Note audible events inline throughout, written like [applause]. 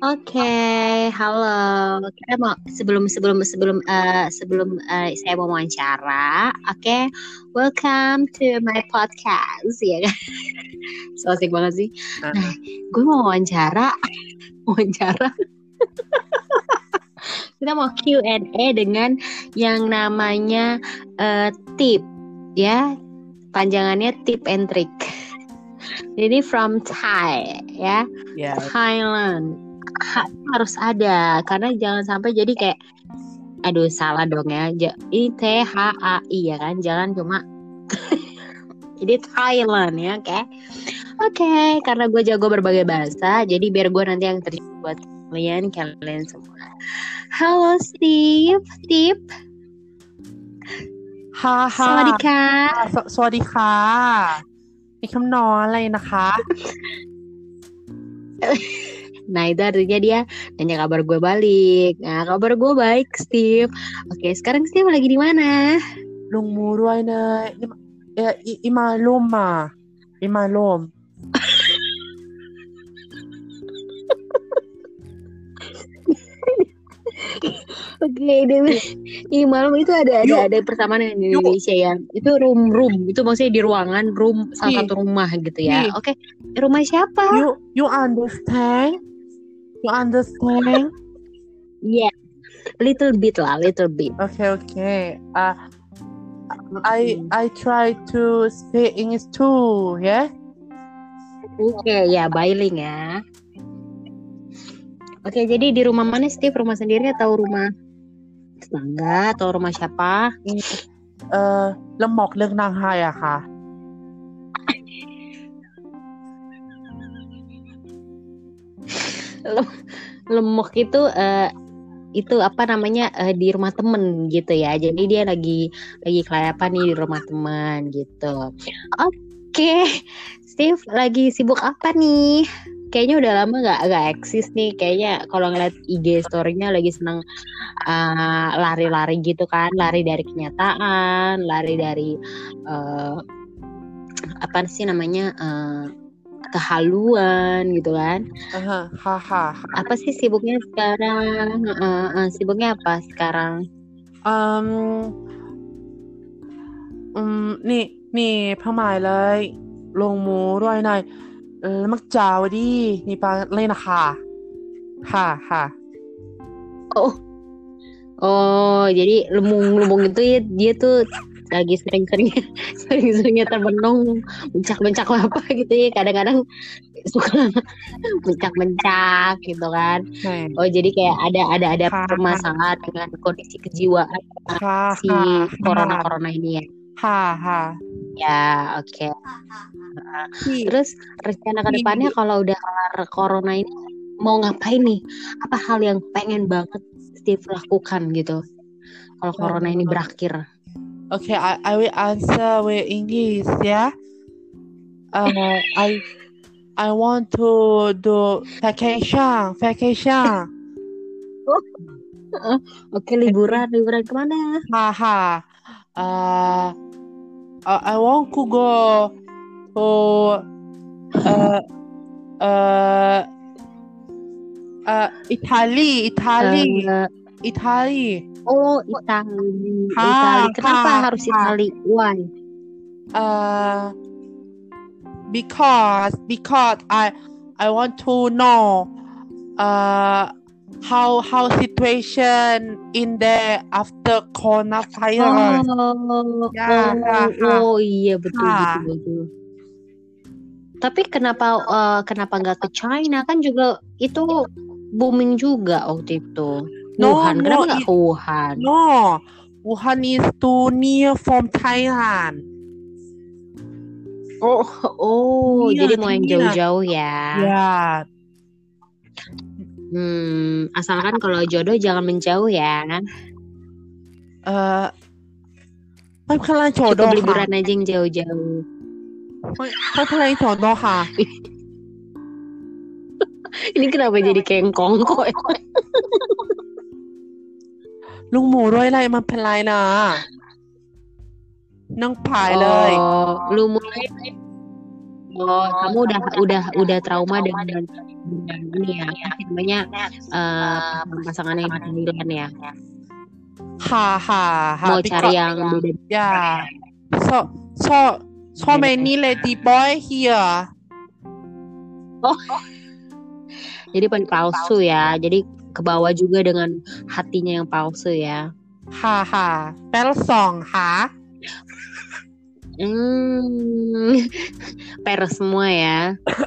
Oke, halo. Kita mau sebelum sebelum sebelum uh, sebelum uh, saya mau wawancara, oke, okay? welcome to my podcast, ya kan? [laughs] so asik banget sih. Nah, gue mau wawancara, [laughs] wawancara. [laughs] Kita mau Q&A dengan yang namanya uh, tip, ya, panjangannya tip and trick. Jadi from Thai, ya, yeah. Thailand harus ada. Karena jangan sampai jadi kayak aduh salah dong ya. I T H A I ya kan? Jangan cuma [laughs] jadi Thailand ya oke? Okay? oke okay, karena gue jago berbagai bahasa jadi biar gue nanti yang terjadi buat kalian kalian semua. Halo Steve. Steve? ฮ่าฮ่าสวัสดีค่ะ สวัสดีค่ะ มีคำนอนอะไรนะคะ [laughs] Nah itu artinya dia nanya kabar gue balik. Nah kabar gue baik Steve. Oke sekarang Steve lagi di mana? Lung muruai na ya imalom imalom. [laughs] Oke, ini malam itu ada ada ada persamaan dengan Indonesia ya. Itu room room, itu maksudnya di ruangan room salah satu rumah gitu ya. Oke, rumah siapa? You you understand? You understand? yeah, little bit lah, little bit. Okay, okay. Uh, I I try to speak English too, yeah. Oke, okay, ya biling ya. Oke, jadi di rumah mana Steve? Rumah sendiri atau rumah tetangga atau rumah siapa? เออแล้วหมอกเรื่องนางไฮอะค่ะ Lemok itu uh, itu apa namanya uh, di rumah temen gitu ya. Jadi dia lagi lagi kelayapan nih di rumah teman gitu. Oke okay. Steve lagi sibuk apa nih? Kayaknya udah lama nggak nggak eksis nih. Kayaknya kalau ngeliat IG story-nya lagi seneng lari lari-lari gitu kan. Lari dari kenyataan lari dari uh, apa sih namanya uh, kehaluan gitu kan. Uh, haha. Apa sih sibuknya sekarang? Uh, uh, sibuknya apa sekarang? Um, um, นี่นี่ผ้าไหมเลยลงหมูด้วยหน่อยแล้วมักจ่าวดินี่ปลาเล่นนะคะค่ะค่ะ oh oh jadi lumung lumung itu ya dia tuh lagi sering-seringnya [laughs] sering-seringnya terbenung mencak-mencak apa gitu ya. Kadang-kadang suka [laughs] mencak-mencak gitu kan. Hmm. oh jadi kayak ada ada ada permasalahan dengan kondisi kejiwaan ha, si corona corona ini ya. Ha ha ya oke. Okay. terus rencana ke depannya kalau udah kelar corona ini mau ngapain nih? Apa hal yang pengen banget Steve lakukan gitu? Kalau corona ini berakhir Okay, I, I will answer with English. Yeah. Uh, I I want to do vacation. Vacation. Oke, [laughs] okay, liburan, liburan kemana? Haha. Uh, uh, I want to go to uh uh uh Italy, Italy, uh, Italy. Oh, Itali. Ha, Itali. Kenapa ha, harus ha. Itali? Why? Uh, because because I I want to know uh how how situation in there after coronavirus. Oh, ya, oh, ha, ha. oh iya betul ha. betul betul. Tapi kenapa uh, kenapa nggak ke China kan juga itu booming juga waktu itu. No, Wuhan, kenapa nggak ke Wuhan? No, Wuhan is too near from Thailand. Oh, oh, yeah, jadi mau yang jauh-jauh ya? Ya. Hmm, asalkan kalau jodoh jangan menjauh ya. Eh, uh, kalian jodoh. Cukup liburan aja yang jauh-jauh. Kan kalian jodoh ha. [laughs] Ini kenapa jadi iya. kengkong kok? Ya? ลุงหมูด้วยอะไรมันเป็นไรนะนั่งผายเลย oh, lu mulai Oh, kamu udah udah udah trauma dengan dengan ini ya, apa sih namanya eh pasangan yang sembilan ya. Ha ha ha. Mau cari because- yang beda. Yeah. So so so many lady boy here. Jadi pen palsu ya. Jadi ke bawah juga dengan hatinya yang palsu ya. Ha ha. Bell song ha. Hmm, [laughs] per semua ya.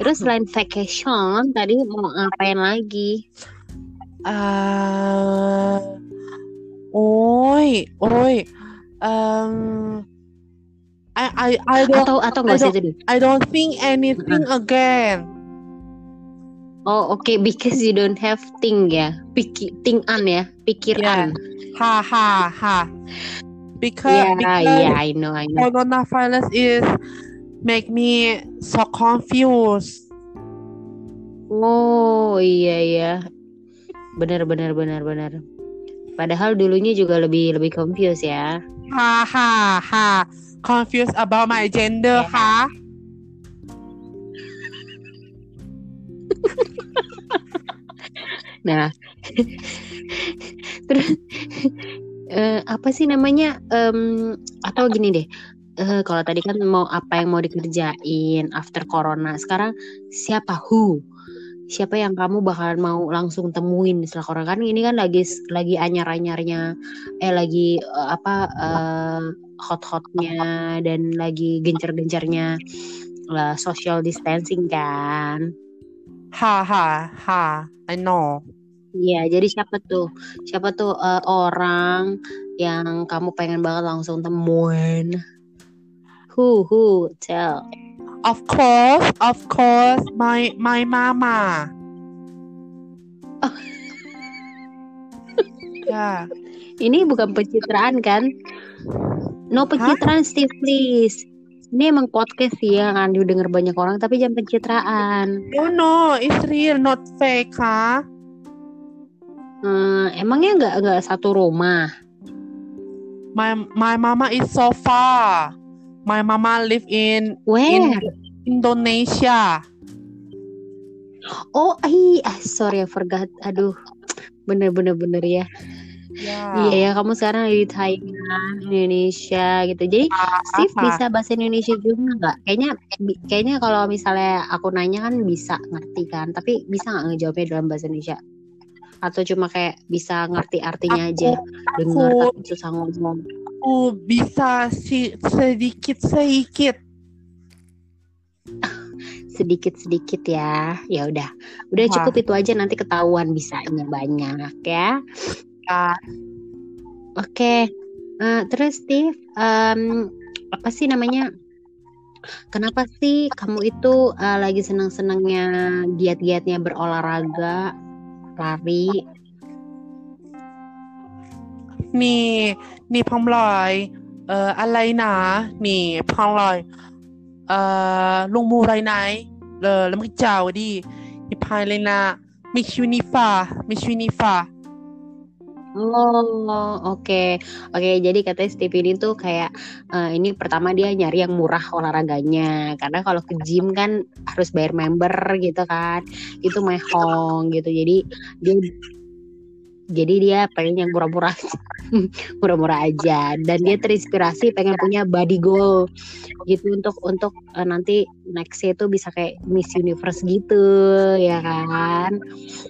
Terus selain vacation, tadi mau ngapain lagi? Uh, oi, oi. Um, I I I don't Atau atau nggak deh. I don't think anything again. Oh oke, because you don't have think ya, Piki, tingan ya, pikiran. Ha ha ha. Because, Iya because iya, I know I know. coronavirus is make me so confused. Oh iya iya, benar benar benar benar. Padahal dulunya juga lebih lebih confused ya. Ha ha ha. Confused about my gender, Yeah. ha? Nah, [laughs] terus eh, apa sih namanya? Em, atau gini deh, eh, kalau tadi kan mau apa yang mau dikerjain after corona, sekarang siapa who? Siapa yang kamu bakalan mau langsung temuin setelah corona kan ini kan lagi lagi anyar-anyarnya eh lagi eh, apa eh, hot-hotnya dan lagi gencar-gencarnya lah social distancing kan. Ha ha ha. I know. Iya, jadi siapa tuh? Siapa tuh eh, orang yang kamu pengen banget langsung temuin? Who, who, tell. Of course, of course, my my mama. yeah. [laughs] Ini bukan pencitraan kan? No pencitraan, Steve, please. Ini emang podcast sih yang akan didengar banyak orang, tapi jangan pencitraan. No, no, it's real, not fake, huh? Hmm, emangnya nggak nggak satu rumah? My my mama is so far. My mama live in Where? in Indonesia. Oh, ay, ah, sorry, I forgot. Aduh, bener-bener bener ya. Yeah. Iya ya, kamu sekarang di Thailand, Indonesia gitu. Jadi Steve Apa? bisa bahasa Indonesia juga nggak? Kayaknya kayaknya kalau misalnya aku nanya kan bisa ngerti kan, tapi bisa nggak ngejawabnya dalam bahasa Indonesia? Atau cuma kayak bisa ngerti artinya aja, dengar aku- tapi susah ngomong. Aku bisa si sedikit sedikit. Sedikit-sedikit ya. Ya udah. Udah Wah. cukup itu aja nanti ketahuan bisanya banyak ya. Ah, Oke. Eh, terus Steve, em, apa sih namanya? Kenapa sih kamu itu eh, lagi senang-senangnya giat-giatnya berolahraga, lari? นี่นี่พองลอยเอ่ออะไรนะนี่พองลอยเอ่อลงมูไรไหนเออแล้วมันเจ้าดินี่พายเลยนะมิชวินิฟามิชวินิฟา Oh, oke. Oke, jadi katanya Steve ini tuh kayak eh, ini pertama dia nyari yang murah olahraganya. Karena kalau ke gym kan harus bayar member gitu kan. Itu mehong gitu. Jadi dia jadi dia pengen yang murah-murah [laughs] murah-murah aja dan dia terinspirasi pengen punya body goal gitu untuk untuk eh, nanti nextnya itu bisa kayak Miss Universe gitu ya kan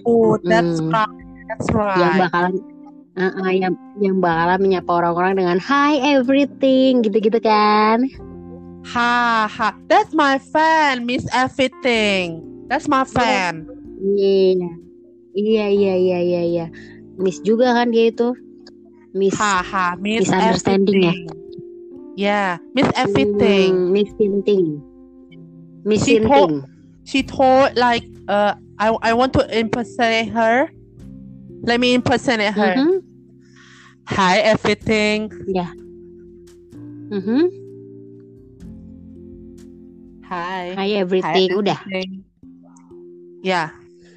oh that's Hmm. right that's yang right bakalan eh, eh, yang yang bakalan menyapa orang-orang dengan hi everything gitu-gitu kan. Ha ha. That's my fan Miss Everything. That's my fan. Iya. Iya iya iya iya iya. Miss juga kan dia itu? Miss ha ha. Miss Misunderstanding ya? Everything. Yeah Miss Everything. Hmm, Miss Sinting Miss She Sinting she told like uh I I want to impersonate her. Let me impersonate her. Mhm, Hi everything. ya Mhm. Hi. Hi everything udah everything. Yeah.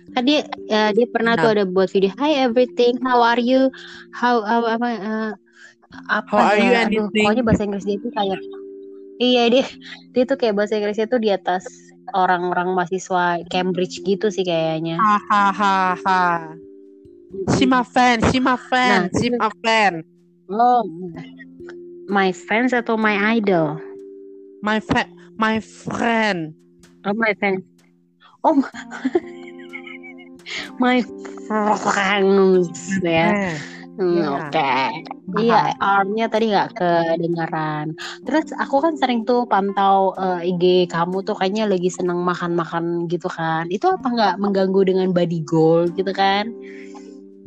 kan dia eh, dia pernah Nah. tuh ada buat video Hi everything how are you how how- apa eh, apa How are ya you aduh pokoknya bahasa Inggris dia tuh kayak Iya dia dia tuh kayak bahasa Inggrisnya tuh di atas orang-orang mahasiswa Cambridge gitu sih kayaknya. Hahaha. She my fan, she my fan, Nah, she my fan. Oh, my fans atau my idol? My fa- my friend. Oh my fans. Oh, [laughs] my friends ya. Eh, Hmm, Iya. Oke. Iya, R-nya tadi nggak kedengaran. Terus aku kan sering tuh pantau eh, IG kamu tuh kayaknya lagi seneng makan-makan gitu kan. Itu apa nggak mengganggu dengan body goal gitu kan?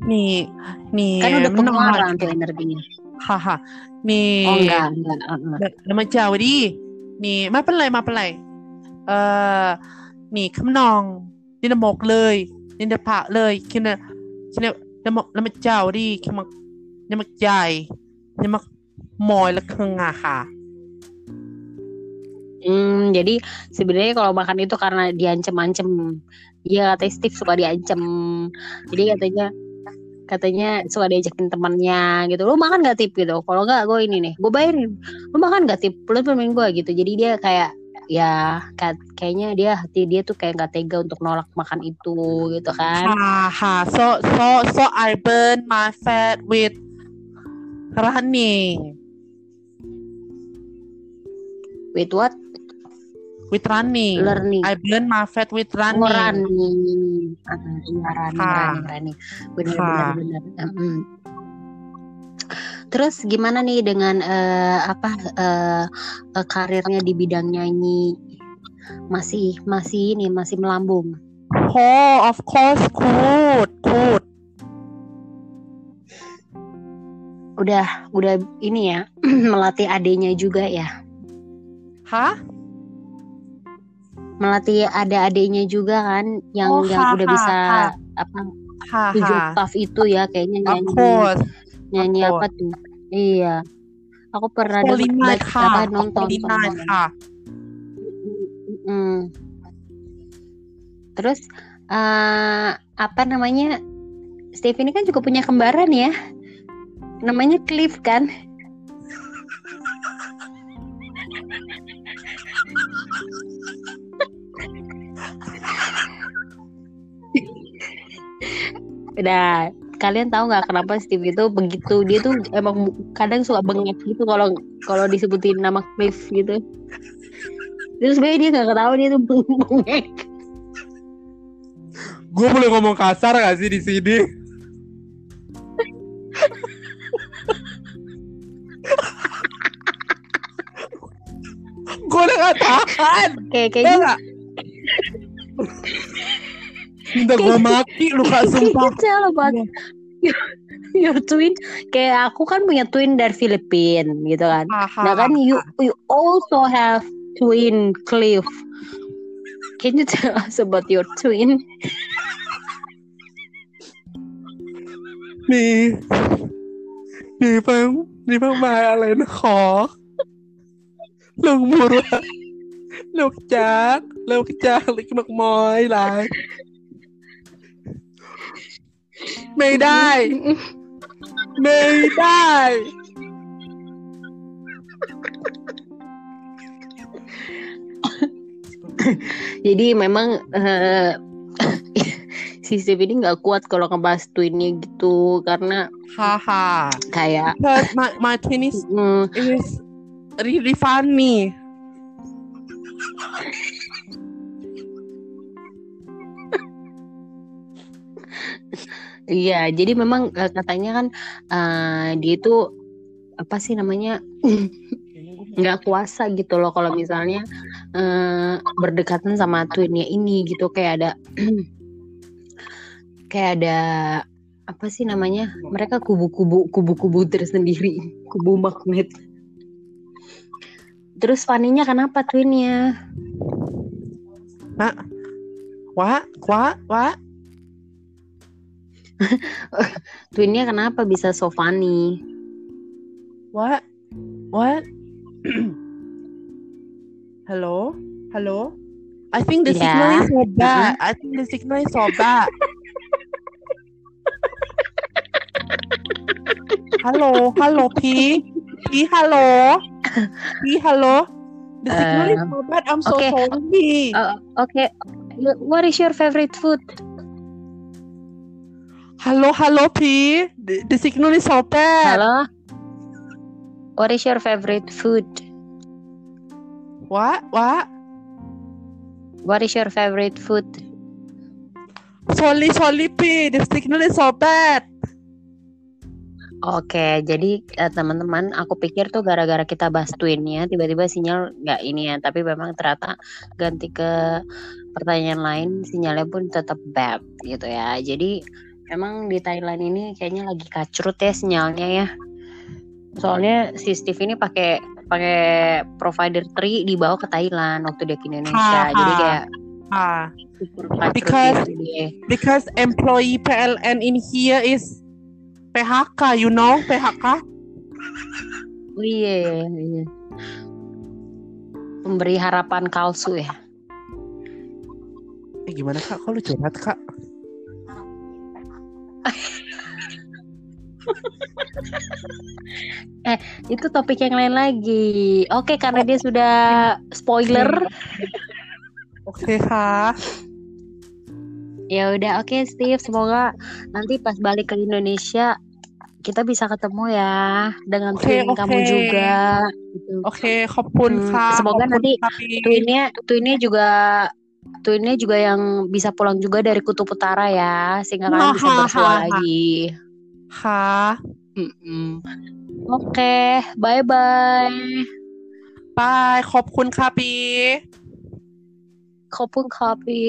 Nih, nih. Kan udah menang pengeluaran lagi. tuh energinya. Haha. Nih. Oh enggak, enggak. enggak. แล้วมาเจอดินี่ไม่เป็นไรไม่เป็นไรเอ่อนี่คำนองนี่นำหมกเลยนี่นำผักเลยคิดนะคิดนะแล้วมาแล้วมาเจ้าดิคิดมานี่มาใหญ่นี่มามอยและเครื่องอะค่ะ Hmm, jadi sebenarnya kalau makan itu karena diancem-ancem. Iya, katanya Steve suka diancem. Jadi katanya katanya suka diajakin temannya gitu. Lu makan gak tip? Gitu. Kalau nggak gue ini nih gue bayarin. Lu makan gak tip? Lu temenin gue gitu. Jadi dia kayak ya kayaknya dia hati dia tuh kayak nggak tega untuk nolak makan itu gitu kan. Haha so so so I burn my fat with Rani with what? With running Learning. I burn my fat with Oh, running running. Ah, iya, running, Ha. running, running. Benar, Ha. benar, benar. Mm. Terus gimana nih dengan eh, apa eh, eh, karirnya di bidang nyanyi? Masih masih ini masih melambung. oh of course good good Udah udah ini ya [clears throat] melatih adenya juga ya. hah melatih ada adiknya juga kan yang oh, yang ha, udah ha, bisa ha. apa ha, tujuh ha. Tough itu ya kayaknya nyanyi. Nyanyi apa tuh? Iya. Aku pernah dapat dapat nonton hmm. terus uh, apa namanya Steve ini kan juga punya kembaran ya. Namanya Cliff kan. Udah, kalian tahu nggak kenapa Steve itu begitu? Dia tuh emang kadang suka bengek gitu kalau kalau disebutin nama Cliff gitu. Terus sebenarnya dia nggak ketahui dia tuh [laughs] bengek. gue boleh ngomong kasar gak sih di sini gue udah gak tahan Ya kayaknya nggak? minta gue mati lu kak sumpah Kayaknya loh buat your twin kayak aku kan punya twin dari Filipina gitu kan. Nah kan you you also have twin Cliff. Can you tell us about your twin? มีมีเพิ่งมีเพิ่งมาอะไรนะขอลูกมูระลูกจักลูกจักลูกนกมอยหลาย ไม่ได้ ไม่ได้ Jadi memang eh, si Steve ini nggak kuat kalau ngebahas twinnya gitu karena ฮ่าฮ่า kayak because my my twin is mm, is really funny Iya, jadi memang eh, katanya kan eh, dia itu apa sih namanya nggak kuasa gitu loh kalau misalnya eh, berdekatan sama twinnya ini gitu. Kayak ada [clears throat] kayak ada apa sih namanya mereka kubu-kubu kubu-kubu tersendiri [laughs] kubu magnet. Terus Faninya kenapa twinnya? what what what [laughs] Twinnya kenapa bisa so funny? what what [clears throat] hello hello I think the Yeah. signal is so bad I think the signal is so bad hello hello P P hello P hello The signal is Um, so bad. I'm so okay. sorry. Uh, okay. What is your favorite food? Hello, hello, P. The, the signal is so bad. Halo. What is your favorite food? What? What? What is your favorite food? Sorry, sorry, P. The signal is so bad. Oke, jadi eh, teman-teman, aku pikir tuh gara-gara kita bahas twin ya, tiba-tiba sinyal nggak ini ya, tapi memang ternyata ganti ke pertanyaan lain, sinyalnya pun tetap bad gitu ya. Jadi emang di Thailand ini kayaknya lagi kacrut ya sinyalnya ya. Soalnya si Steve ini pakai pakai provider 3 dibawa ke Thailand waktu dia ke Indonesia. Ha, Jadi ha. kayak Ah, super kacrut Because- gitu because employee PLN in here is PHK, you know, PHK. Oh iya, iya. Memberi harapan palsu ya. Eh, gimana kak? Kok lu curhat kak? [laughs] eh itu topik yang lain lagi. Oke karena dia sudah spoiler. Oke ha Ya udah oke okay, Steve semoga nanti pas balik ke Indonesia kita bisa ketemu ya dengan okay, twin okay. kamu juga. Gitu. Oke, okay, hmm, Semoga nanti twinnya twinnya juga twinnya juga yang bisa pulang juga dari kutub utara ya, sehingga kalian bisa Ha, ha, bersua ha, ha. lagi. ค่ะ Mm-mm. Oke, bye bye. บาย ขอบคุณค่ะพี่ Kopung kopi.